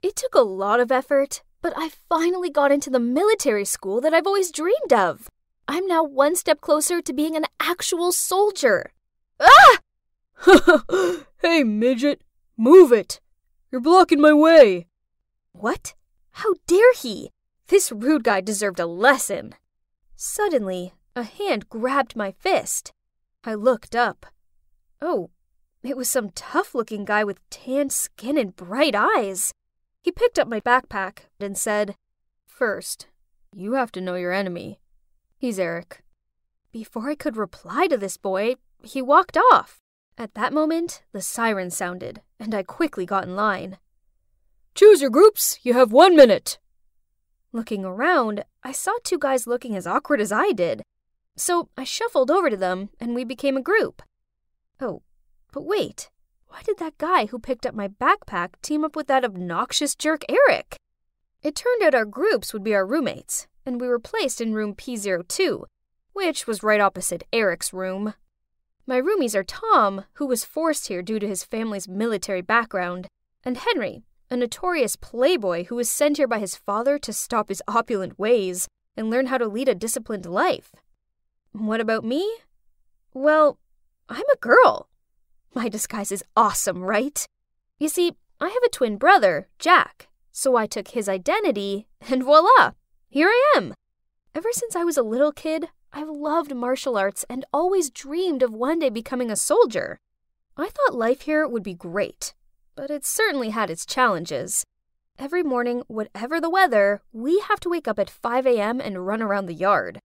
It took a lot of effort, but I finally got into the military school that I've always dreamed of. I'm now one step closer to being an actual soldier. Ah! hey, midget, move it. You're blocking my way. What? How dare he? This rude guy deserved a lesson. Suddenly, a hand grabbed my fist. I looked up. Oh, it was some tough looking guy with tanned skin and bright eyes. He picked up my backpack and said, First, you have to know your enemy. He's Eric. Before I could reply to this boy, he walked off. At that moment, the siren sounded, and I quickly got in line. Choose your groups. You have one minute. Looking around, I saw two guys looking as awkward as I did. So I shuffled over to them, and we became a group. Oh, but wait. Why did that guy who picked up my backpack team up with that obnoxious jerk Eric? It turned out our groups would be our roommates, and we were placed in room P02, which was right opposite Eric's room. My roomies are Tom, who was forced here due to his family's military background, and Henry, a notorious playboy who was sent here by his father to stop his opulent ways and learn how to lead a disciplined life. What about me? Well, I'm a girl. My disguise is awesome, right? You see, I have a twin brother, Jack, so I took his identity, and voila, here I am. Ever since I was a little kid, I've loved martial arts and always dreamed of one day becoming a soldier. I thought life here would be great, but it certainly had its challenges. Every morning, whatever the weather, we have to wake up at 5 a.m. and run around the yard.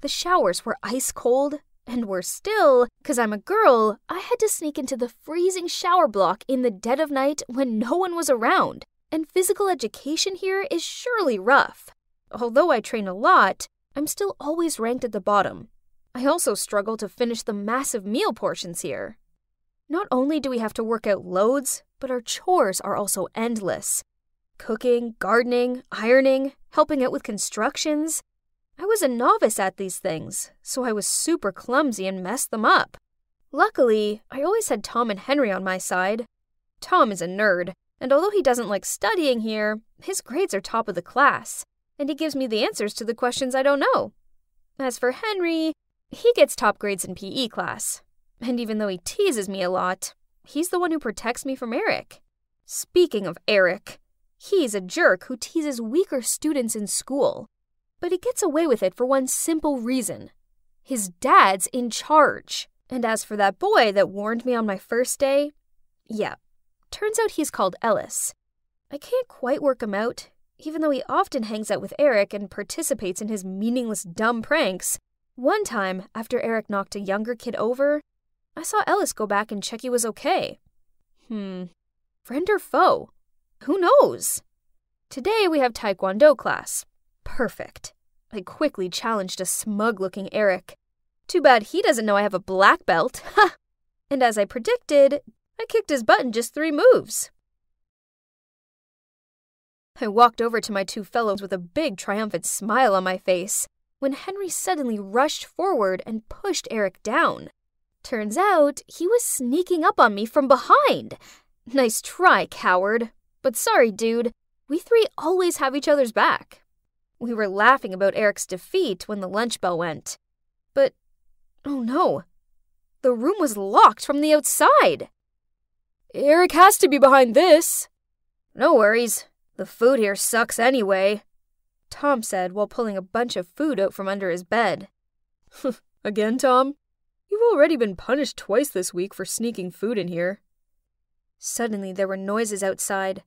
The showers were ice cold, and worse still, because I'm a girl, I had to sneak into the freezing shower block in the dead of night when no one was around. And physical education here is surely rough. Although I train a lot, I'm still always ranked at the bottom. I also struggle to finish the massive meal portions here. Not only do we have to work out loads, but our chores are also endless cooking, gardening, ironing, helping out with constructions. I was a novice at these things, so I was super clumsy and messed them up. Luckily, I always had Tom and Henry on my side. Tom is a nerd, and although he doesn't like studying here, his grades are top of the class, and he gives me the answers to the questions I don't know. As for Henry, he gets top grades in PE class, and even though he teases me a lot, he's the one who protects me from Eric. Speaking of Eric, he's a jerk who teases weaker students in school. But he gets away with it for one simple reason his dad's in charge. And as for that boy that warned me on my first day, yeah, turns out he's called Ellis. I can't quite work him out, even though he often hangs out with Eric and participates in his meaningless dumb pranks. One time, after Eric knocked a younger kid over, I saw Ellis go back and check he was okay. Hmm, friend or foe? Who knows? Today we have Taekwondo class. Perfect. I quickly challenged a smug looking Eric. Too bad he doesn't know I have a black belt. Ha! and as I predicted, I kicked his butt in just three moves. I walked over to my two fellows with a big triumphant smile on my face when Henry suddenly rushed forward and pushed Eric down. Turns out he was sneaking up on me from behind. Nice try, coward. But sorry, dude. We three always have each other's back. We were laughing about Eric's defeat when the lunch bell went. But, oh no, the room was locked from the outside. Eric has to be behind this. No worries. The food here sucks anyway, Tom said while pulling a bunch of food out from under his bed. Again, Tom? You've already been punished twice this week for sneaking food in here. Suddenly there were noises outside.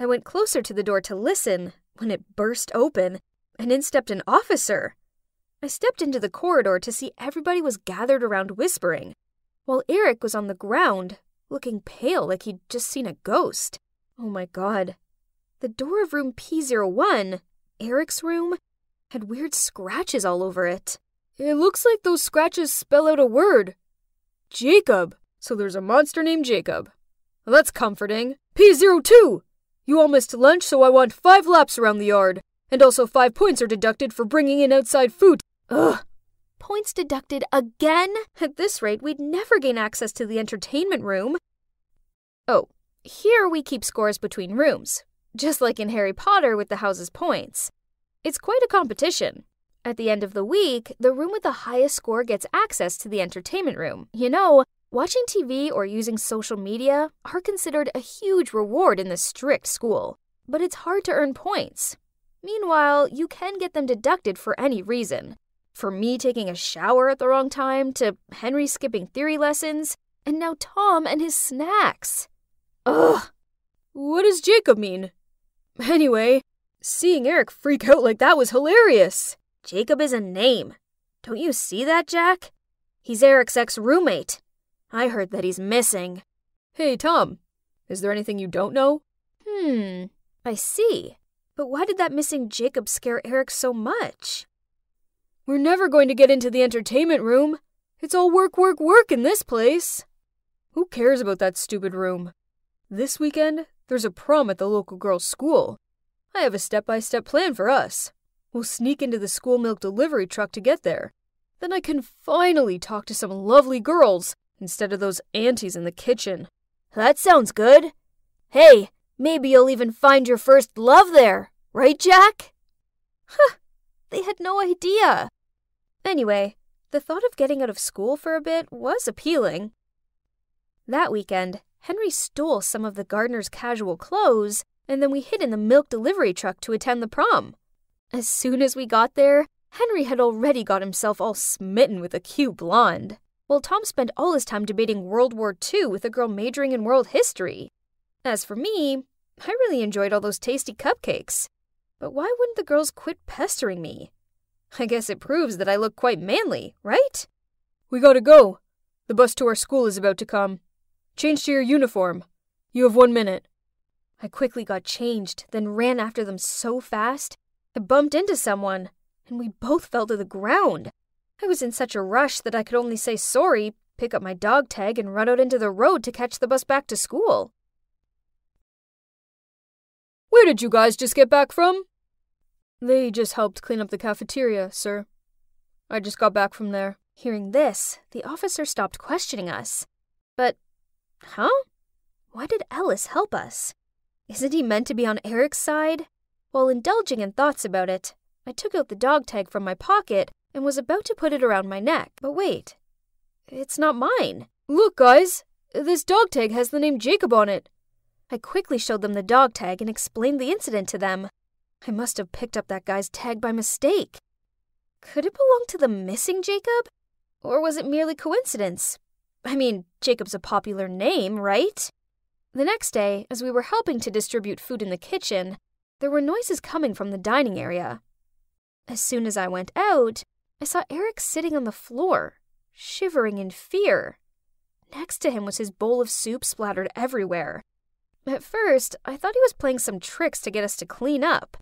I went closer to the door to listen when it burst open, and in stepped an officer. I stepped into the corridor to see everybody was gathered around whispering, while Eric was on the ground, looking pale like he'd just seen a ghost. Oh my god. The door of room P01, Eric's room, had weird scratches all over it. It looks like those scratches spell out a word Jacob. So there's a monster named Jacob. Well, that's comforting. P02! You all missed lunch, so I want five laps around the yard. And also five points are deducted for bringing in outside food. Ugh. Points deducted again? At this rate, we'd never gain access to the entertainment room. Oh, here we keep scores between rooms, just like in Harry Potter with the house's points. It's quite a competition. At the end of the week, the room with the highest score gets access to the entertainment room. You know, watching TV or using social media are considered a huge reward in this strict school, but it's hard to earn points. Meanwhile, you can get them deducted for any reason. For me taking a shower at the wrong time, to Henry skipping theory lessons, and now Tom and his snacks. Ugh! What does Jacob mean? Anyway, seeing Eric freak out like that was hilarious. Jacob is a name. Don't you see that, Jack? He's Eric's ex roommate. I heard that he's missing. Hey, Tom, is there anything you don't know? Hmm, I see. But why did that missing Jacob scare Eric so much? We're never going to get into the entertainment room. It's all work, work, work in this place. Who cares about that stupid room? This weekend, there's a prom at the local girls' school. I have a step by step plan for us. We'll sneak into the school milk delivery truck to get there. Then I can finally talk to some lovely girls instead of those aunties in the kitchen. That sounds good. Hey, Maybe you'll even find your first love there, right, Jack? Huh, they had no idea. Anyway, the thought of getting out of school for a bit was appealing. That weekend, Henry stole some of the gardener's casual clothes, and then we hid in the milk delivery truck to attend the prom. As soon as we got there, Henry had already got himself all smitten with a cute blonde, while Tom spent all his time debating World War II with a girl majoring in world history. As for me, I really enjoyed all those tasty cupcakes. But why wouldn't the girls quit pestering me? I guess it proves that I look quite manly, right? We gotta go. The bus to our school is about to come. Change to your uniform. You have one minute. I quickly got changed, then ran after them so fast, I bumped into someone, and we both fell to the ground. I was in such a rush that I could only say sorry, pick up my dog tag, and run out into the road to catch the bus back to school. Where did you guys just get back from? They just helped clean up the cafeteria, sir. I just got back from there. Hearing this, the officer stopped questioning us. But, huh? Why did Ellis help us? Isn't he meant to be on Eric's side? While indulging in thoughts about it, I took out the dog tag from my pocket and was about to put it around my neck. But wait, it's not mine. Look, guys, this dog tag has the name Jacob on it. I quickly showed them the dog tag and explained the incident to them. I must have picked up that guy's tag by mistake. Could it belong to the missing Jacob? Or was it merely coincidence? I mean, Jacob's a popular name, right? The next day, as we were helping to distribute food in the kitchen, there were noises coming from the dining area. As soon as I went out, I saw Eric sitting on the floor, shivering in fear. Next to him was his bowl of soup splattered everywhere. At first, I thought he was playing some tricks to get us to clean up.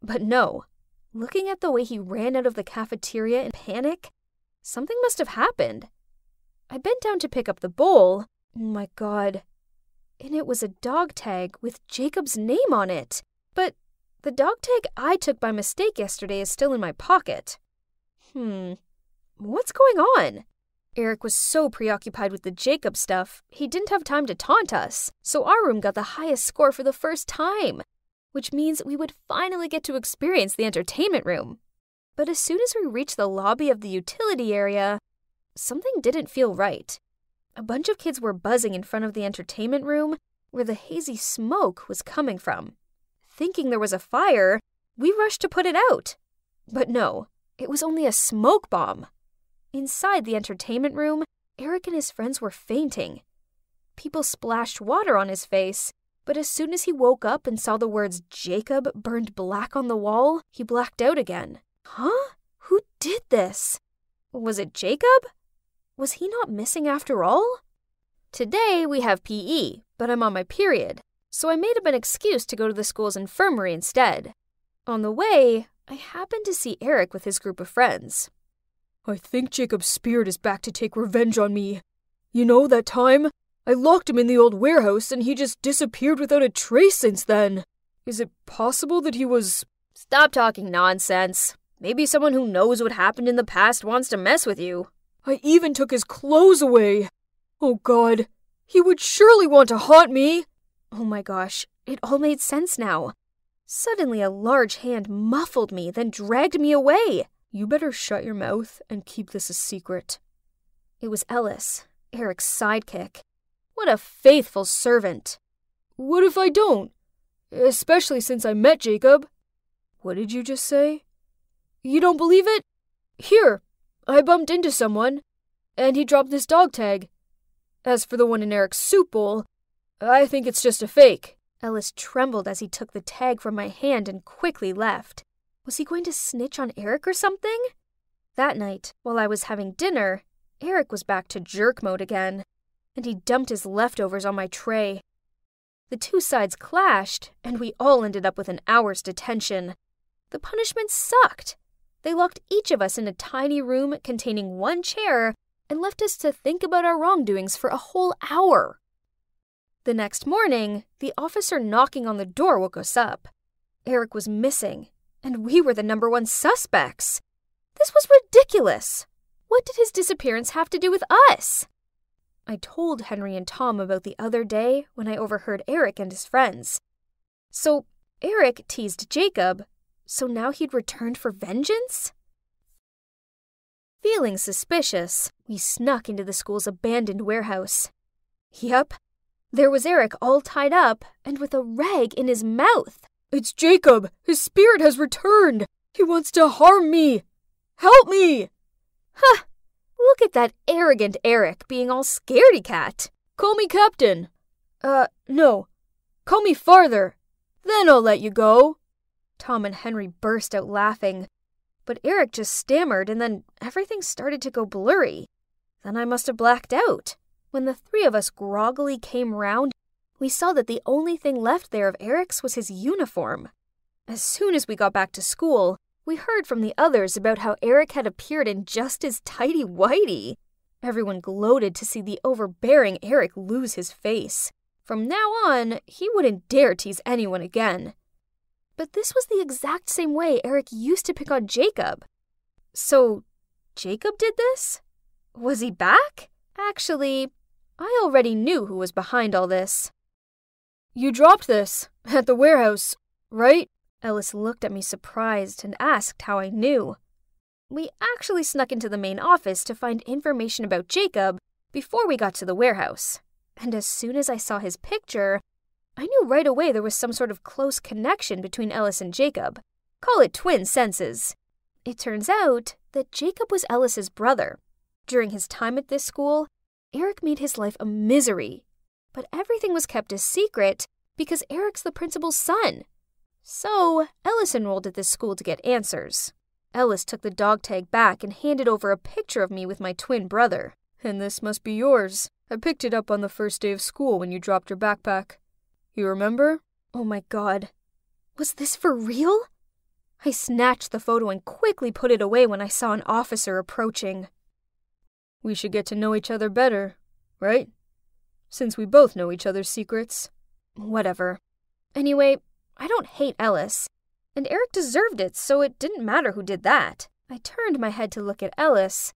But no, looking at the way he ran out of the cafeteria in panic, something must have happened. I bent down to pick up the bowl, Oh my god. And it was a dog tag with Jacob's name on it. But the dog tag I took by mistake yesterday is still in my pocket. Hmm. What's going on? Eric was so preoccupied with the Jacob stuff, he didn't have time to taunt us, so our room got the highest score for the first time, which means we would finally get to experience the entertainment room. But as soon as we reached the lobby of the utility area, something didn't feel right. A bunch of kids were buzzing in front of the entertainment room where the hazy smoke was coming from. Thinking there was a fire, we rushed to put it out. But no, it was only a smoke bomb. Inside the entertainment room, Eric and his friends were fainting. People splashed water on his face, but as soon as he woke up and saw the words Jacob burned black on the wall, he blacked out again. Huh? Who did this? Was it Jacob? Was he not missing after all? Today we have PE, but I'm on my period, so I made up an excuse to go to the school's infirmary instead. On the way, I happened to see Eric with his group of friends. I think Jacob's spirit is back to take revenge on me. You know that time? I locked him in the old warehouse and he just disappeared without a trace since then. Is it possible that he was. Stop talking nonsense. Maybe someone who knows what happened in the past wants to mess with you. I even took his clothes away. Oh god, he would surely want to haunt me. Oh my gosh, it all made sense now. Suddenly, a large hand muffled me, then dragged me away. You better shut your mouth and keep this a secret. It was Ellis, Eric's sidekick. What a faithful servant. What if I don't? Especially since I met Jacob. What did you just say? You don't believe it? Here, I bumped into someone, and he dropped this dog tag. As for the one in Eric's soup bowl, I think it's just a fake. Ellis trembled as he took the tag from my hand and quickly left. Was he going to snitch on Eric or something? That night, while I was having dinner, Eric was back to jerk mode again, and he dumped his leftovers on my tray. The two sides clashed, and we all ended up with an hour's detention. The punishment sucked. They locked each of us in a tiny room containing one chair and left us to think about our wrongdoings for a whole hour. The next morning, the officer knocking on the door woke us up. Eric was missing, and we were the number one suspects. This was ridiculous. What did his disappearance have to do with us? I told Henry and Tom about the other day when I overheard Eric and his friends. So, Eric teased Jacob, so now he'd returned for vengeance? Feeling suspicious, we snuck into the school's abandoned warehouse. Yep, there was Eric all tied up and with a rag in his mouth. It's Jacob! His spirit has returned! He wants to harm me! Help me! Huh! Look at that arrogant Eric being all scaredy cat. Call me Captain. Uh, no. Call me Father. Then I'll let you go. Tom and Henry burst out laughing. But Eric just stammered, and then everything started to go blurry. Then I must have blacked out. When the three of us groggily came round, we saw that the only thing left there of Eric's was his uniform. As soon as we got back to school, we heard from the others about how Eric had appeared in just his tidy whitey. Everyone gloated to see the overbearing Eric lose his face. From now on, he wouldn't dare tease anyone again. But this was the exact same way Eric used to pick on Jacob. So, Jacob did this? Was he back? Actually, I already knew who was behind all this. You dropped this at the warehouse, right? Ellis looked at me surprised and asked how I knew. We actually snuck into the main office to find information about Jacob before we got to the warehouse. And as soon as I saw his picture, I knew right away there was some sort of close connection between Ellis and Jacob. Call it twin senses. It turns out that Jacob was Ellis's brother. During his time at this school, Eric made his life a misery but everything was kept a secret because Eric's the principal's son. So, Ellis enrolled at this school to get answers. Ellis took the dog tag back and handed over a picture of me with my twin brother. And this must be yours. I picked it up on the first day of school when you dropped your backpack. You remember? Oh my god. Was this for real? I snatched the photo and quickly put it away when I saw an officer approaching. We should get to know each other better, right? since we both know each other's secrets. Whatever. Anyway, I don't hate Ellis. And Eric deserved it, so it didn't matter who did that. I turned my head to look at Ellis.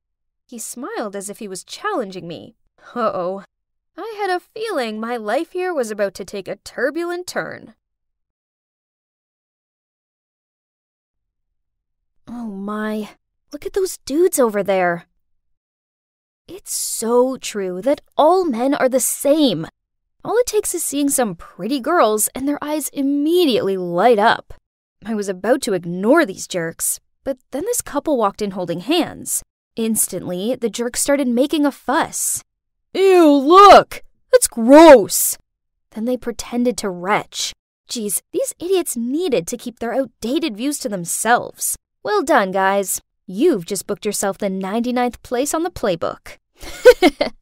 He smiled as if he was challenging me. Uh oh. I had a feeling my life here was about to take a turbulent turn. Oh my, look at those dudes over there. It's so true that all men are the same. All it takes is seeing some pretty girls and their eyes immediately light up. I was about to ignore these jerks, but then this couple walked in holding hands. Instantly, the jerk started making a fuss. Ew, look! That's gross! Then they pretended to retch. Geez, these idiots needed to keep their outdated views to themselves. Well done, guys. You've just booked yourself the 99th place on the playbook.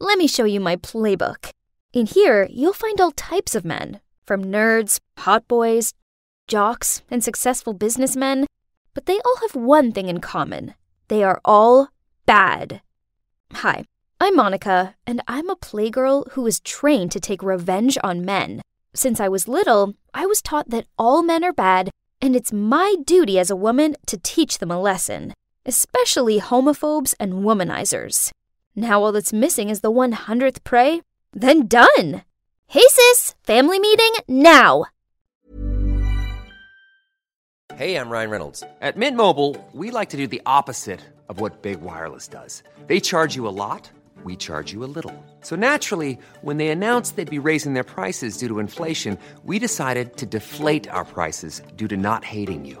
Let me show you my playbook. In here, you'll find all types of men, from nerds, hot boys, jocks, and successful businessmen, but they all have one thing in common they are all bad. Hi, I'm Monica, and I'm a playgirl who is trained to take revenge on men. Since I was little, I was taught that all men are bad, and it's my duty as a woman to teach them a lesson, especially homophobes and womanizers. Now all that's missing is the 100th prey? Then done! Hey sis, family meeting now! Hey, I'm Ryan Reynolds. At Mint Mobile, we like to do the opposite of what Big Wireless does. They charge you a lot, we charge you a little. So naturally, when they announced they'd be raising their prices due to inflation, we decided to deflate our prices due to not hating you.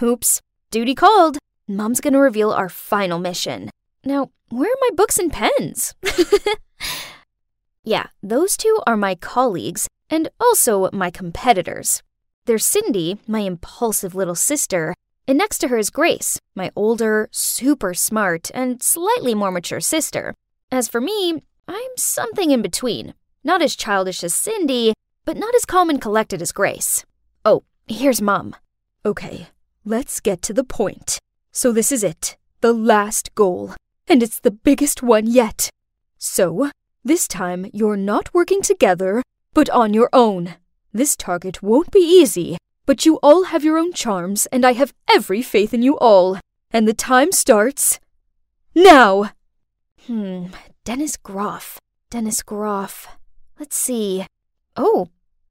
Oops, duty called. Mom's gonna reveal our final mission. Now, where are my books and pens? yeah, those two are my colleagues and also my competitors. There's Cindy, my impulsive little sister, and next to her is Grace, my older, super smart, and slightly more mature sister. As for me, I'm something in between. Not as childish as Cindy, but not as calm and collected as Grace. Oh, here's Mom. Okay, let's get to the point. So, this is it the last goal, and it's the biggest one yet. So, this time you're not working together, but on your own. This target won't be easy, but you all have your own charms, and I have every faith in you all. And the time starts now. Hmm, Dennis Groff. Dennis Groff. Let's see. Oh,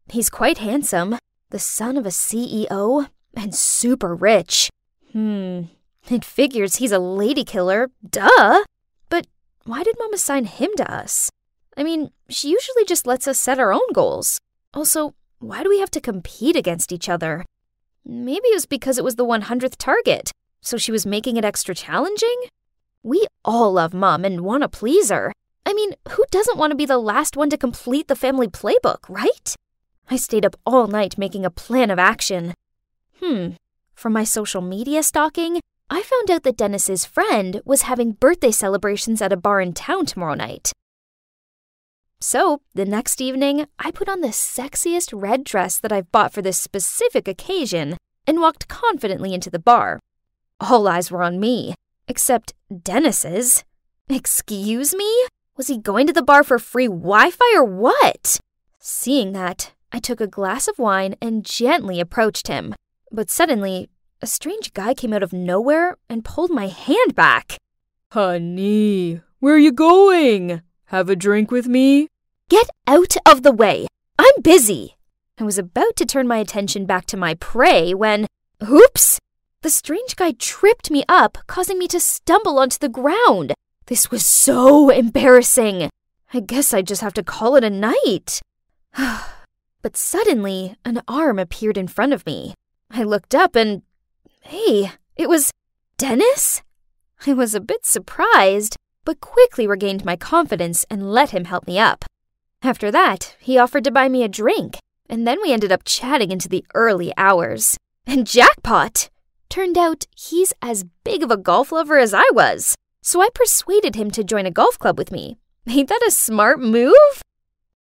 he's quite handsome. The son of a CEO and super rich. Hmm, it figures he's a lady killer. Duh. But why did Mom assign him to us? I mean, she usually just lets us set our own goals. Also, why do we have to compete against each other? Maybe it was because it was the 100th target, so she was making it extra challenging? We all love Mom and want to please her. I mean, who doesn't want to be the last one to complete the family playbook, right? I stayed up all night making a plan of action. Hmm. From my social media stalking, I found out that Dennis's friend was having birthday celebrations at a bar in town tomorrow night. So, the next evening, I put on the sexiest red dress that I've bought for this specific occasion and walked confidently into the bar. All eyes were on me, except Dennis's. Excuse me? Was he going to the bar for free Wi Fi or what? Seeing that, I took a glass of wine and gently approached him. But suddenly, a strange guy came out of nowhere and pulled my hand back. Honey, where are you going? Have a drink with me? Get out of the way! I'm busy! I was about to turn my attention back to my prey when Oops! The strange guy tripped me up, causing me to stumble onto the ground. This was so embarrassing. I guess I just have to call it a night. but suddenly, an arm appeared in front of me. I looked up and. Hey, it was Dennis? I was a bit surprised, but quickly regained my confidence and let him help me up. After that, he offered to buy me a drink, and then we ended up chatting into the early hours. And jackpot! Turned out he's as big of a golf lover as I was, so I persuaded him to join a golf club with me. Ain't that a smart move?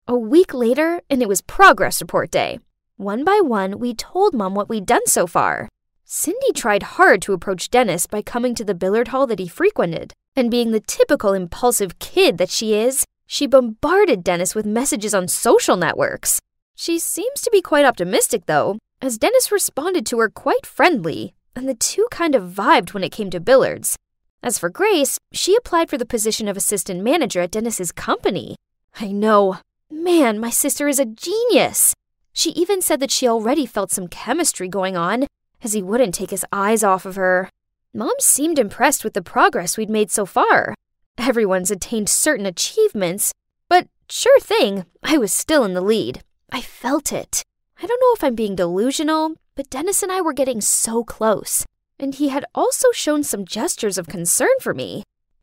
A week later, and it was progress report day. One by one, we told Mom what we'd done so far. Cindy tried hard to approach Dennis by coming to the billiard hall that he frequented, and being the typical impulsive kid that she is, she bombarded Dennis with messages on social networks. She seems to be quite optimistic, though, as Dennis responded to her quite friendly, and the two kind of vibed when it came to billiards. As for Grace, she applied for the position of assistant manager at Dennis's company. I know. Man, my sister is a genius. She even said that she already felt some chemistry going on, as he wouldn't take his eyes off of her. Mom seemed impressed with the progress we'd made so far. Everyone's attained certain achievements, but sure thing, I was still in the lead. I felt it. I don't know if I'm being delusional, but Dennis and I were getting so close, and he had also shown some gestures of concern for me.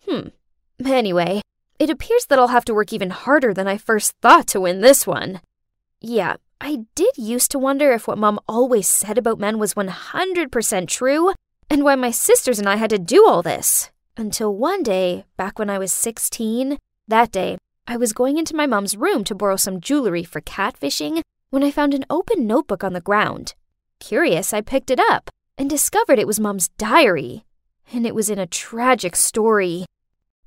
Hmm. Anyway, it appears that I'll have to work even harder than I first thought to win this one. Yeah, I did used to wonder if what Mom always said about men was 100% true, and why my sisters and I had to do all this. Until one day, back when I was 16, that day, I was going into my mom's room to borrow some jewelry for catfishing when I found an open notebook on the ground. Curious, I picked it up and discovered it was Mom's diary. And it was in a tragic story.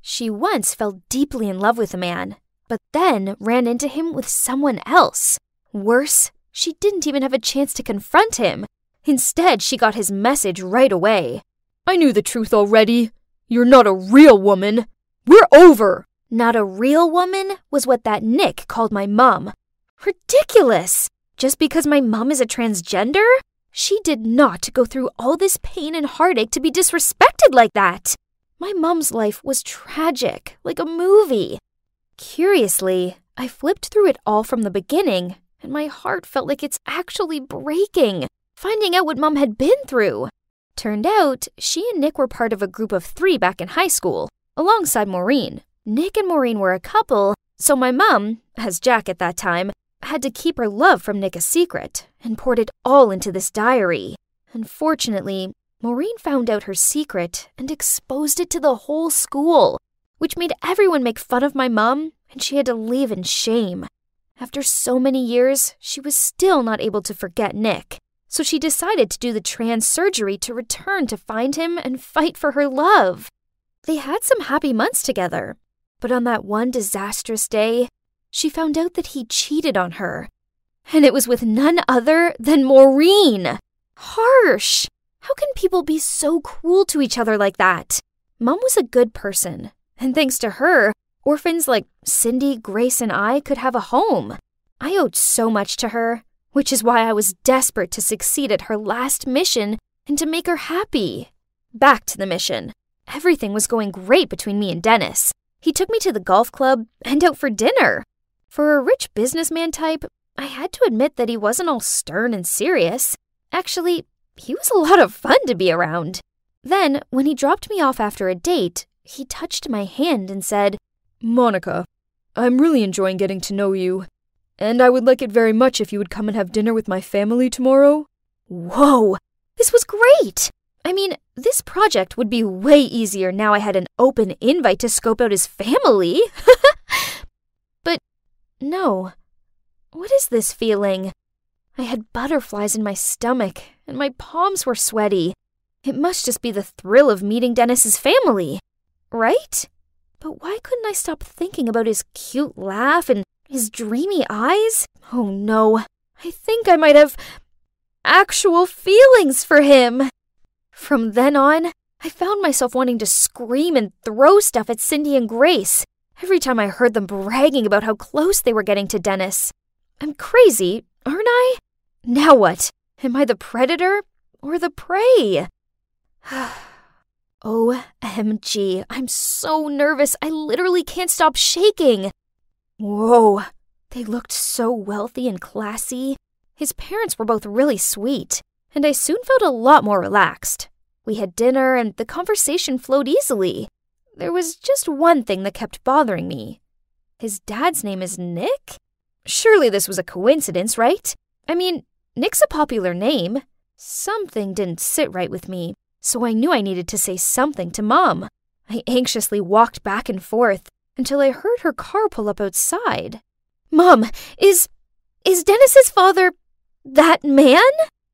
She once fell deeply in love with a man, but then ran into him with someone else. Worse, she didn't even have a chance to confront him. Instead, she got his message right away. I knew the truth already. You're not a real woman. We're over. Not a real woman was what that Nick called my mom. Ridiculous! Just because my mom is a transgender? She did not go through all this pain and heartache to be disrespected like that. My mom's life was tragic, like a movie. Curiously, I flipped through it all from the beginning and my heart felt like it's actually breaking, finding out what Mom had been through. Turned out, she and Nick were part of a group of three back in high school, alongside Maureen. Nick and Maureen were a couple, so my mom, as Jack at that time, had to keep her love from Nick a secret and poured it all into this diary. Unfortunately, Maureen found out her secret and exposed it to the whole school, which made everyone make fun of my mom, and she had to leave in shame. After so many years, she was still not able to forget Nick, so she decided to do the trans surgery to return to find him and fight for her love. They had some happy months together, but on that one disastrous day, she found out that he cheated on her. And it was with none other than Maureen. Harsh! How can people be so cruel to each other like that? Mom was a good person, and thanks to her, orphans like Cindy, Grace, and I could have a home. I owed so much to her, which is why I was desperate to succeed at her last mission and to make her happy. Back to the mission. Everything was going great between me and Dennis. He took me to the golf club and out for dinner. For a rich businessman type, I had to admit that he wasn't all stern and serious. Actually, he was a lot of fun to be around. Then, when he dropped me off after a date, he touched my hand and said, Monica, I'm really enjoying getting to know you, and I would like it very much if you would come and have dinner with my family tomorrow. Whoa! This was great! I mean, this project would be way easier now I had an open invite to scope out his family. but no. What is this feeling? I had butterflies in my stomach, and my palms were sweaty. It must just be the thrill of meeting Dennis's family, right? But why couldn't I stop thinking about his cute laugh and his dreamy eyes? Oh no, I think I might have actual feelings for him. From then on, I found myself wanting to scream and throw stuff at Cindy and Grace every time I heard them bragging about how close they were getting to Dennis. I'm crazy, aren't I? Now what? Am I the predator? or the prey. OMG, I'm so nervous. I literally can't stop shaking. Whoa, they looked so wealthy and classy. His parents were both really sweet, and I soon felt a lot more relaxed. We had dinner, and the conversation flowed easily. There was just one thing that kept bothering me. His dad's name is Nick? Surely this was a coincidence, right? I mean, Nick's a popular name. Something didn't sit right with me, so I knew I needed to say something to Mom. I anxiously walked back and forth until I heard her car pull up outside. Mom, is. is Dennis's father that man?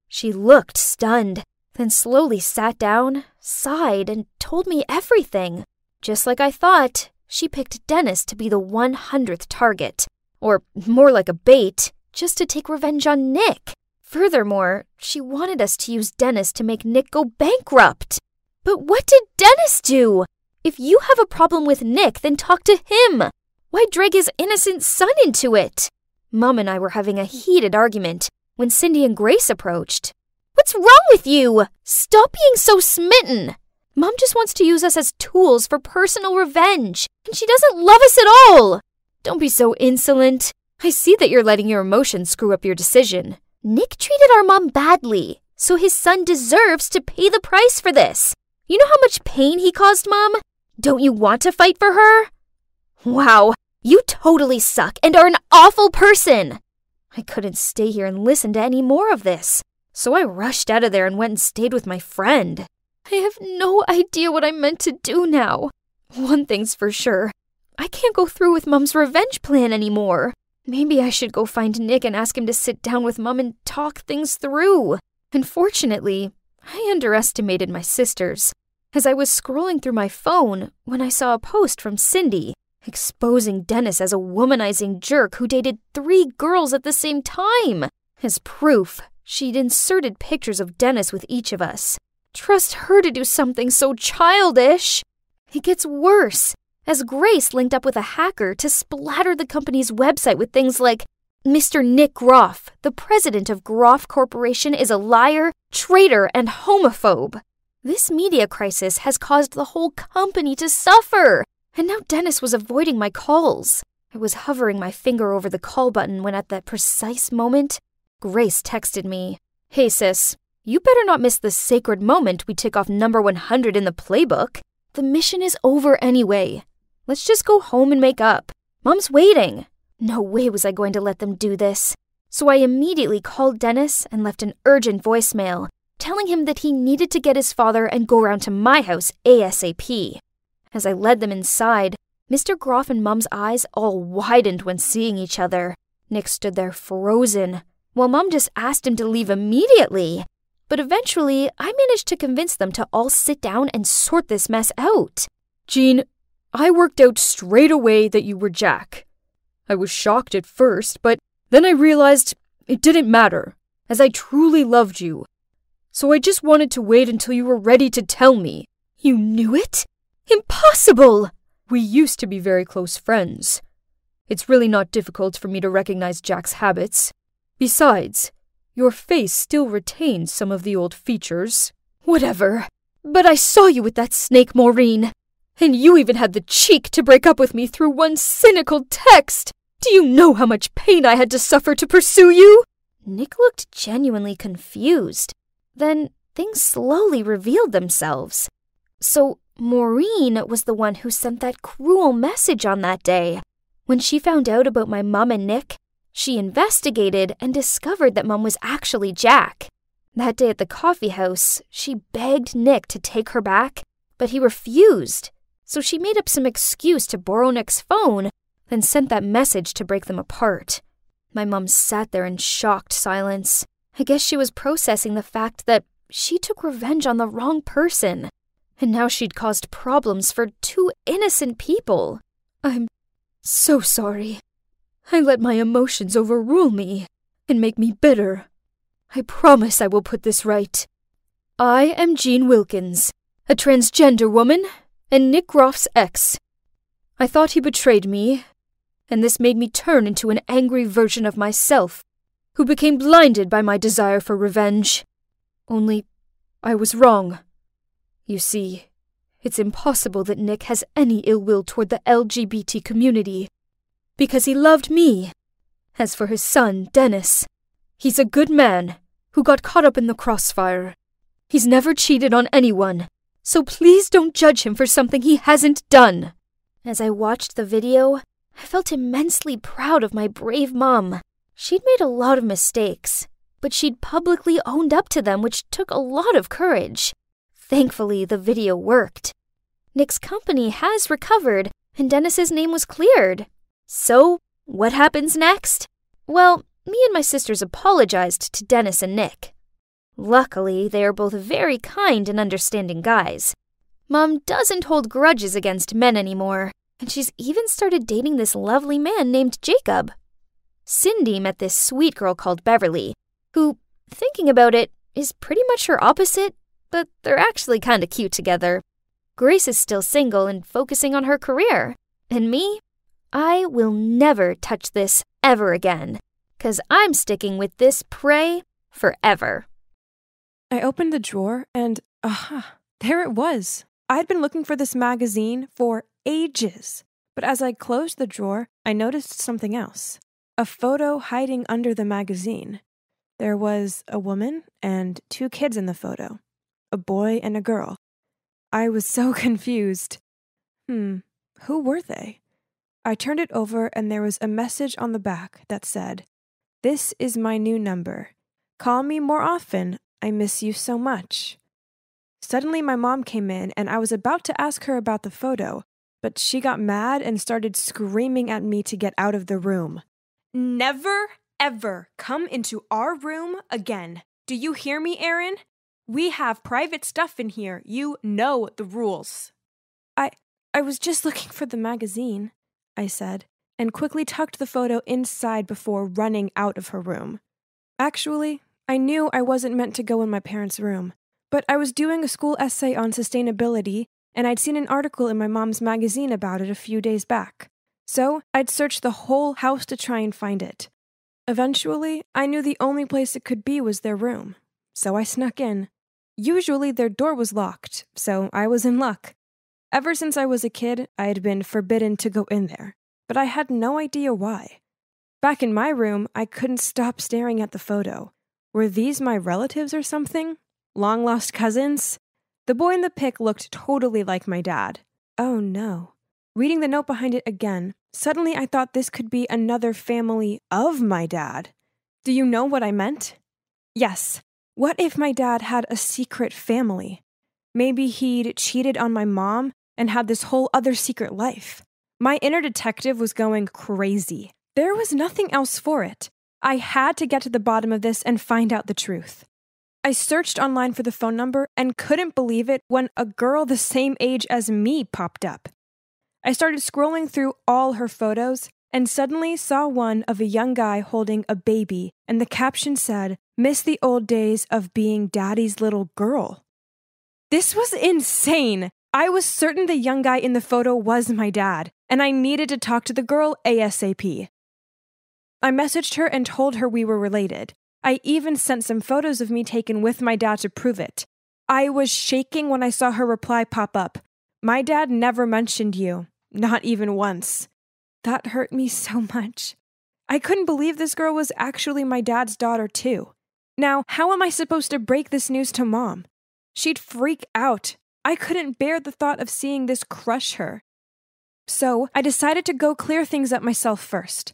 She looked stunned, then slowly sat down, sighed, and told me everything. Just like I thought, she picked Dennis to be the 100th target, or more like a bait, just to take revenge on Nick. Furthermore, she wanted us to use Dennis to make Nick go bankrupt. But what did Dennis do? If you have a problem with Nick, then talk to him. Why drag his innocent son into it? Mom and I were having a heated argument when Cindy and Grace approached. What's wrong with you? Stop being so smitten. Mom just wants to use us as tools for personal revenge, and she doesn't love us at all. Don't be so insolent. I see that you're letting your emotions screw up your decision. Nick treated our mom badly, so his son deserves to pay the price for this. You know how much pain he caused, Mom? Don't you want to fight for her? Wow, you totally suck and are an awful person. I couldn't stay here and listen to any more of this, so I rushed out of there and went and stayed with my friend. I have no idea what I'm meant to do now. One thing's for sure I can't go through with Mom's revenge plan anymore. Maybe I should go find Nick and ask him to sit down with Mum and talk things through. Unfortunately, I underestimated my sisters, as I was scrolling through my phone when I saw a post from Cindy exposing Dennis as a womanizing jerk who dated three girls at the same time. As proof, she'd inserted pictures of Dennis with each of us. Trust her to do something so childish. It gets worse, as Grace linked up with a hacker to splatter the company's website with things like Mr. Nick Groff, the president of Groff Corporation, is a liar, traitor, and homophobe. This media crisis has caused the whole company to suffer, and now Dennis was avoiding my calls. I was hovering my finger over the call button when, at that precise moment, Grace texted me Hey, sis, you better not miss the sacred moment we tick off number 100 in the playbook. The mission is over anyway. Let's just go home and make up. Mom's waiting. No way was I going to let them do this. So I immediately called Dennis and left an urgent voicemail, telling him that he needed to get his father and go round to my house ASAP. As I led them inside, Mr. Groff and Mum's eyes all widened when seeing each other. Nick stood there frozen, while Mum just asked him to leave immediately. But eventually, I managed to convince them to all sit down and sort this mess out. Jean, I worked out straight away that you were Jack. I was shocked at first, but then I realized it didn't matter, as I truly loved you. So I just wanted to wait until you were ready to tell me. You knew it? Impossible! We used to be very close friends. It's really not difficult for me to recognize Jack's habits. Besides, your face still retains some of the old features. Whatever. But I saw you with that snake, Maureen. And you even had the cheek to break up with me through one cynical text. Do you know how much pain I had to suffer to pursue you? Nick looked genuinely confused. Then things slowly revealed themselves. So, Maureen was the one who sent that cruel message on that day. When she found out about my mum and Nick, she investigated and discovered that Mum was actually Jack. That day at the coffee house, she begged Nick to take her back, but he refused. So she made up some excuse to borrow Nick's phone, then sent that message to break them apart. My mom sat there in shocked silence. I guess she was processing the fact that she took revenge on the wrong person, and now she'd caused problems for two innocent people. I'm so sorry. I let my emotions overrule me and make me bitter. I promise I will put this right. I am Jean Wilkins, a transgender woman, and Nick Groff's ex. I thought he betrayed me, and this made me turn into an angry version of myself, who became blinded by my desire for revenge. Only I was wrong. You see, it's impossible that Nick has any ill will toward the LGBT community. Because he loved me. As for his son, Dennis, he's a good man who got caught up in the crossfire. He's never cheated on anyone, so please don't judge him for something he hasn't done. As I watched the video, I felt immensely proud of my brave mom. She'd made a lot of mistakes, but she'd publicly owned up to them, which took a lot of courage. Thankfully, the video worked. Nick's company has recovered, and Dennis's name was cleared. So, what happens next? Well, me and my sisters apologized to Dennis and Nick. Luckily, they are both very kind and understanding guys. Mom doesn't hold grudges against men anymore, and she's even started dating this lovely man named Jacob. Cindy met this sweet girl called Beverly, who, thinking about it, is pretty much her opposite, but they're actually kinda cute together. Grace is still single and focusing on her career. And me? I will never touch this ever again, because I'm sticking with this prey forever. I opened the drawer and, aha, there it was. I'd been looking for this magazine for ages. But as I closed the drawer, I noticed something else a photo hiding under the magazine. There was a woman and two kids in the photo a boy and a girl. I was so confused. Hmm, who were they? I turned it over and there was a message on the back that said, This is my new number. Call me more often. I miss you so much. Suddenly, my mom came in and I was about to ask her about the photo, but she got mad and started screaming at me to get out of the room. Never, ever come into our room again. Do you hear me, Aaron? We have private stuff in here. You know the rules. I I was just looking for the magazine, I said, and quickly tucked the photo inside before running out of her room. Actually, I knew I wasn't meant to go in my parents' room, but I was doing a school essay on sustainability, and I'd seen an article in my mom's magazine about it a few days back. So I'd searched the whole house to try and find it. Eventually, I knew the only place it could be was their room, so I snuck in. Usually their door was locked, so I was in luck. Ever since I was a kid, I had been forbidden to go in there, but I had no idea why. Back in my room, I couldn't stop staring at the photo. Were these my relatives or something? Long lost cousins? The boy in the pic looked totally like my dad. Oh no. Reading the note behind it again, suddenly I thought this could be another family of my dad. Do you know what I meant? Yes, what if my dad had a secret family? Maybe he'd cheated on my mom and had this whole other secret life. My inner detective was going crazy. There was nothing else for it. I had to get to the bottom of this and find out the truth. I searched online for the phone number and couldn't believe it when a girl the same age as me popped up. I started scrolling through all her photos and suddenly saw one of a young guy holding a baby, and the caption said, Miss the old days of being daddy's little girl. This was insane. I was certain the young guy in the photo was my dad, and I needed to talk to the girl ASAP. I messaged her and told her we were related. I even sent some photos of me taken with my dad to prove it. I was shaking when I saw her reply pop up. My dad never mentioned you, not even once. That hurt me so much. I couldn't believe this girl was actually my dad's daughter, too. Now, how am I supposed to break this news to mom? She'd freak out. I couldn't bear the thought of seeing this crush her. So, I decided to go clear things up myself first.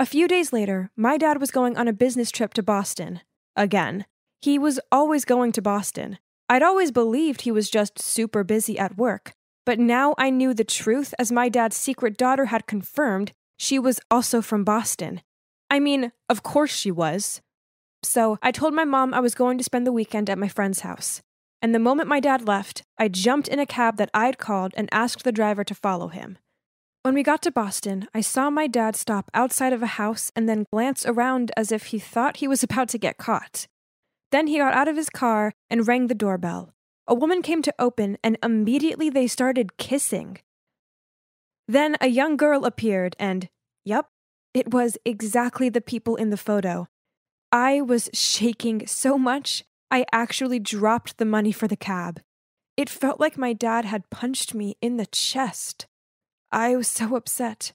A few days later, my dad was going on a business trip to Boston. Again. He was always going to Boston. I'd always believed he was just super busy at work, but now I knew the truth as my dad's secret daughter had confirmed she was also from Boston. I mean, of course she was. So I told my mom I was going to spend the weekend at my friend's house. And the moment my dad left, I jumped in a cab that I'd called and asked the driver to follow him. When we got to Boston, I saw my dad stop outside of a house and then glance around as if he thought he was about to get caught. Then he got out of his car and rang the doorbell. A woman came to open, and immediately they started kissing. Then a young girl appeared, and, yep, it was exactly the people in the photo. I was shaking so much, I actually dropped the money for the cab. It felt like my dad had punched me in the chest. I was so upset.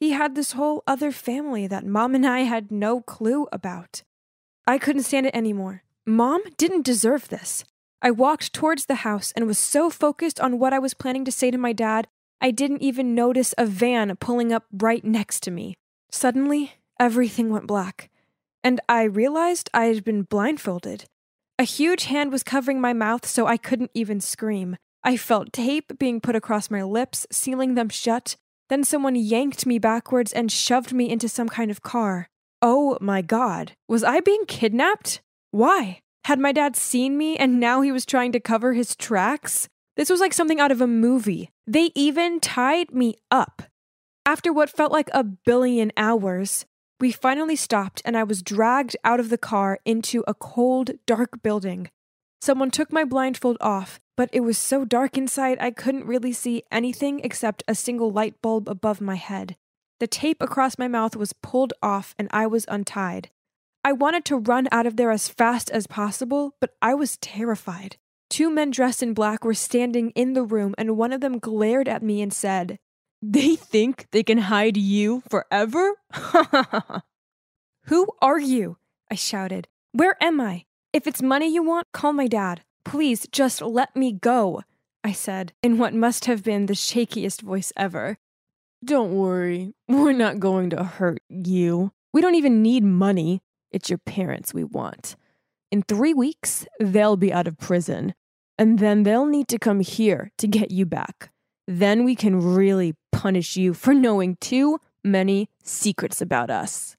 He had this whole other family that mom and I had no clue about. I couldn't stand it anymore. Mom didn't deserve this. I walked towards the house and was so focused on what I was planning to say to my dad, I didn't even notice a van pulling up right next to me. Suddenly, everything went black, and I realized I had been blindfolded. A huge hand was covering my mouth so I couldn't even scream. I felt tape being put across my lips, sealing them shut. Then someone yanked me backwards and shoved me into some kind of car. Oh my god. Was I being kidnapped? Why? Had my dad seen me and now he was trying to cover his tracks? This was like something out of a movie. They even tied me up. After what felt like a billion hours, we finally stopped, and I was dragged out of the car into a cold, dark building. Someone took my blindfold off, but it was so dark inside I couldn't really see anything except a single light bulb above my head. The tape across my mouth was pulled off, and I was untied. I wanted to run out of there as fast as possible, but I was terrified. Two men dressed in black were standing in the room, and one of them glared at me and said, they think they can hide you forever? Who are you? I shouted. Where am I? If it's money you want, call my dad. Please just let me go, I said, in what must have been the shakiest voice ever. Don't worry, we're not going to hurt you. We don't even need money. It's your parents we want. In three weeks, they'll be out of prison, and then they'll need to come here to get you back. Then we can really punish you for knowing too many secrets about us.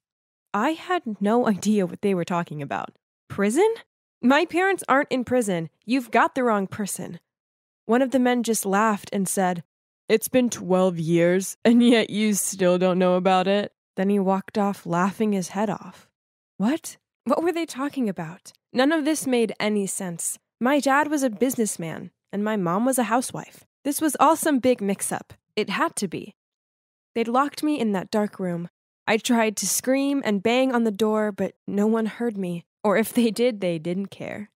I had no idea what they were talking about. Prison? My parents aren't in prison. You've got the wrong person. One of the men just laughed and said, It's been 12 years, and yet you still don't know about it. Then he walked off, laughing his head off. What? What were they talking about? None of this made any sense. My dad was a businessman, and my mom was a housewife. This was all some big mix up. It had to be. They'd locked me in that dark room. I tried to scream and bang on the door, but no one heard me, or if they did, they didn't care.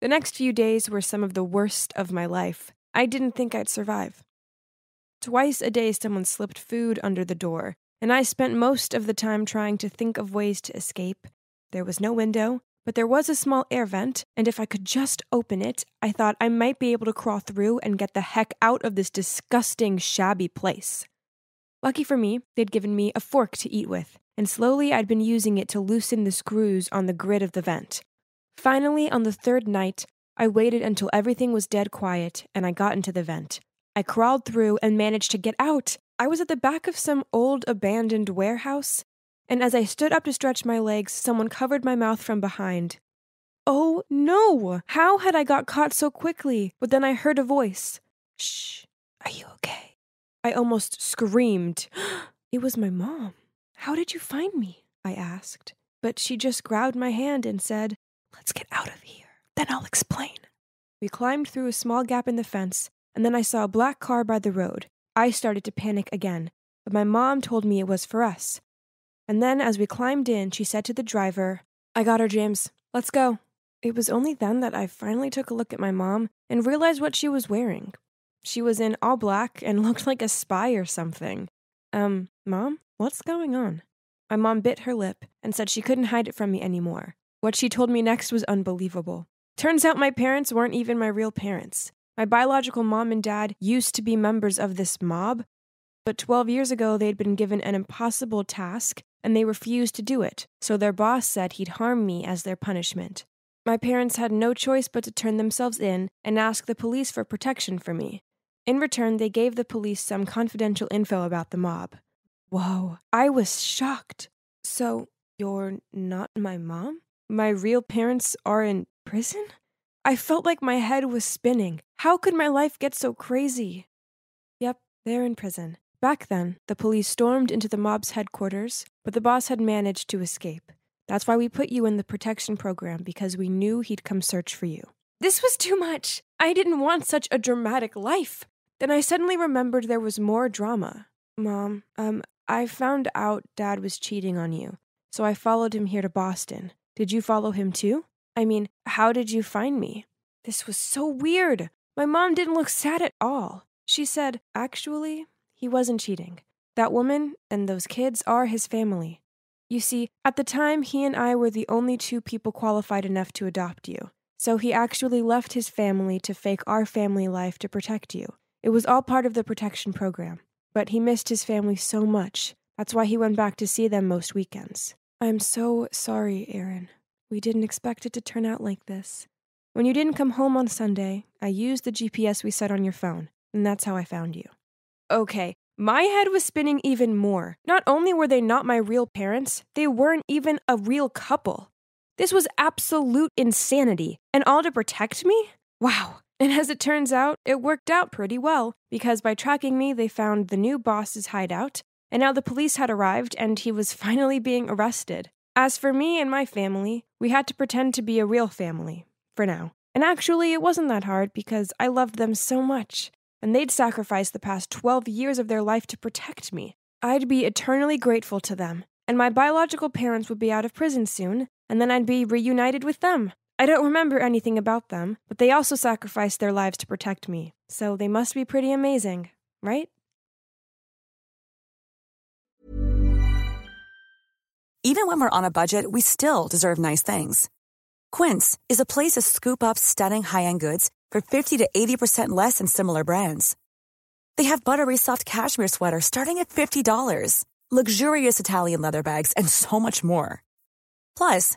The next few days were some of the worst of my life. I didn't think I'd survive. Twice a day, someone slipped food under the door, and I spent most of the time trying to think of ways to escape. There was no window, but there was a small air vent, and if I could just open it, I thought I might be able to crawl through and get the heck out of this disgusting, shabby place. Lucky for me, they'd given me a fork to eat with, and slowly I'd been using it to loosen the screws on the grid of the vent. Finally, on the third night, I waited until everything was dead quiet and I got into the vent. I crawled through and managed to get out. I was at the back of some old abandoned warehouse, and as I stood up to stretch my legs, someone covered my mouth from behind. Oh no! How had I got caught so quickly? But then I heard a voice. Shh, are you okay? I almost screamed. it was my mom. How did you find me? I asked. But she just grabbed my hand and said, Let's get out of here. Then I'll explain. We climbed through a small gap in the fence, and then I saw a black car by the road. I started to panic again, but my mom told me it was for us. And then, as we climbed in, she said to the driver, I got her, James. Let's go. It was only then that I finally took a look at my mom and realized what she was wearing. She was in all black and looked like a spy or something. Um, Mom, what's going on? My mom bit her lip and said she couldn't hide it from me anymore. What she told me next was unbelievable. Turns out my parents weren't even my real parents. My biological mom and dad used to be members of this mob, but 12 years ago they'd been given an impossible task and they refused to do it, so their boss said he'd harm me as their punishment. My parents had no choice but to turn themselves in and ask the police for protection for me. In return, they gave the police some confidential info about the mob. Whoa, I was shocked. So, you're not my mom? My real parents are in prison? I felt like my head was spinning. How could my life get so crazy? Yep, they're in prison. Back then, the police stormed into the mob's headquarters, but the boss had managed to escape. That's why we put you in the protection program because we knew he'd come search for you. This was too much. I didn't want such a dramatic life. Then I suddenly remembered there was more drama. Mom, um, I found out Dad was cheating on you, so I followed him here to Boston. Did you follow him too? I mean, how did you find me? This was so weird. My mom didn't look sad at all. She said, Actually, he wasn't cheating. That woman and those kids are his family. You see, at the time, he and I were the only two people qualified enough to adopt you. So he actually left his family to fake our family life to protect you. It was all part of the protection program. But he missed his family so much. That's why he went back to see them most weekends. I'm so sorry, Aaron. We didn't expect it to turn out like this. When you didn't come home on Sunday, I used the GPS we set on your phone, and that's how I found you. Okay, my head was spinning even more. Not only were they not my real parents, they weren't even a real couple. This was absolute insanity, and all to protect me? Wow. And as it turns out, it worked out pretty well, because by tracking me, they found the new boss's hideout, and now the police had arrived and he was finally being arrested. As for me and my family, we had to pretend to be a real family, for now. And actually, it wasn't that hard because I loved them so much, and they'd sacrificed the past 12 years of their life to protect me. I'd be eternally grateful to them, and my biological parents would be out of prison soon, and then I'd be reunited with them. I don't remember anything about them, but they also sacrificed their lives to protect me, so they must be pretty amazing, right? Even when we're on a budget, we still deserve nice things. Quince is a place to scoop up stunning high end goods for 50 to 80% less than similar brands. They have buttery soft cashmere sweaters starting at $50, luxurious Italian leather bags, and so much more. Plus,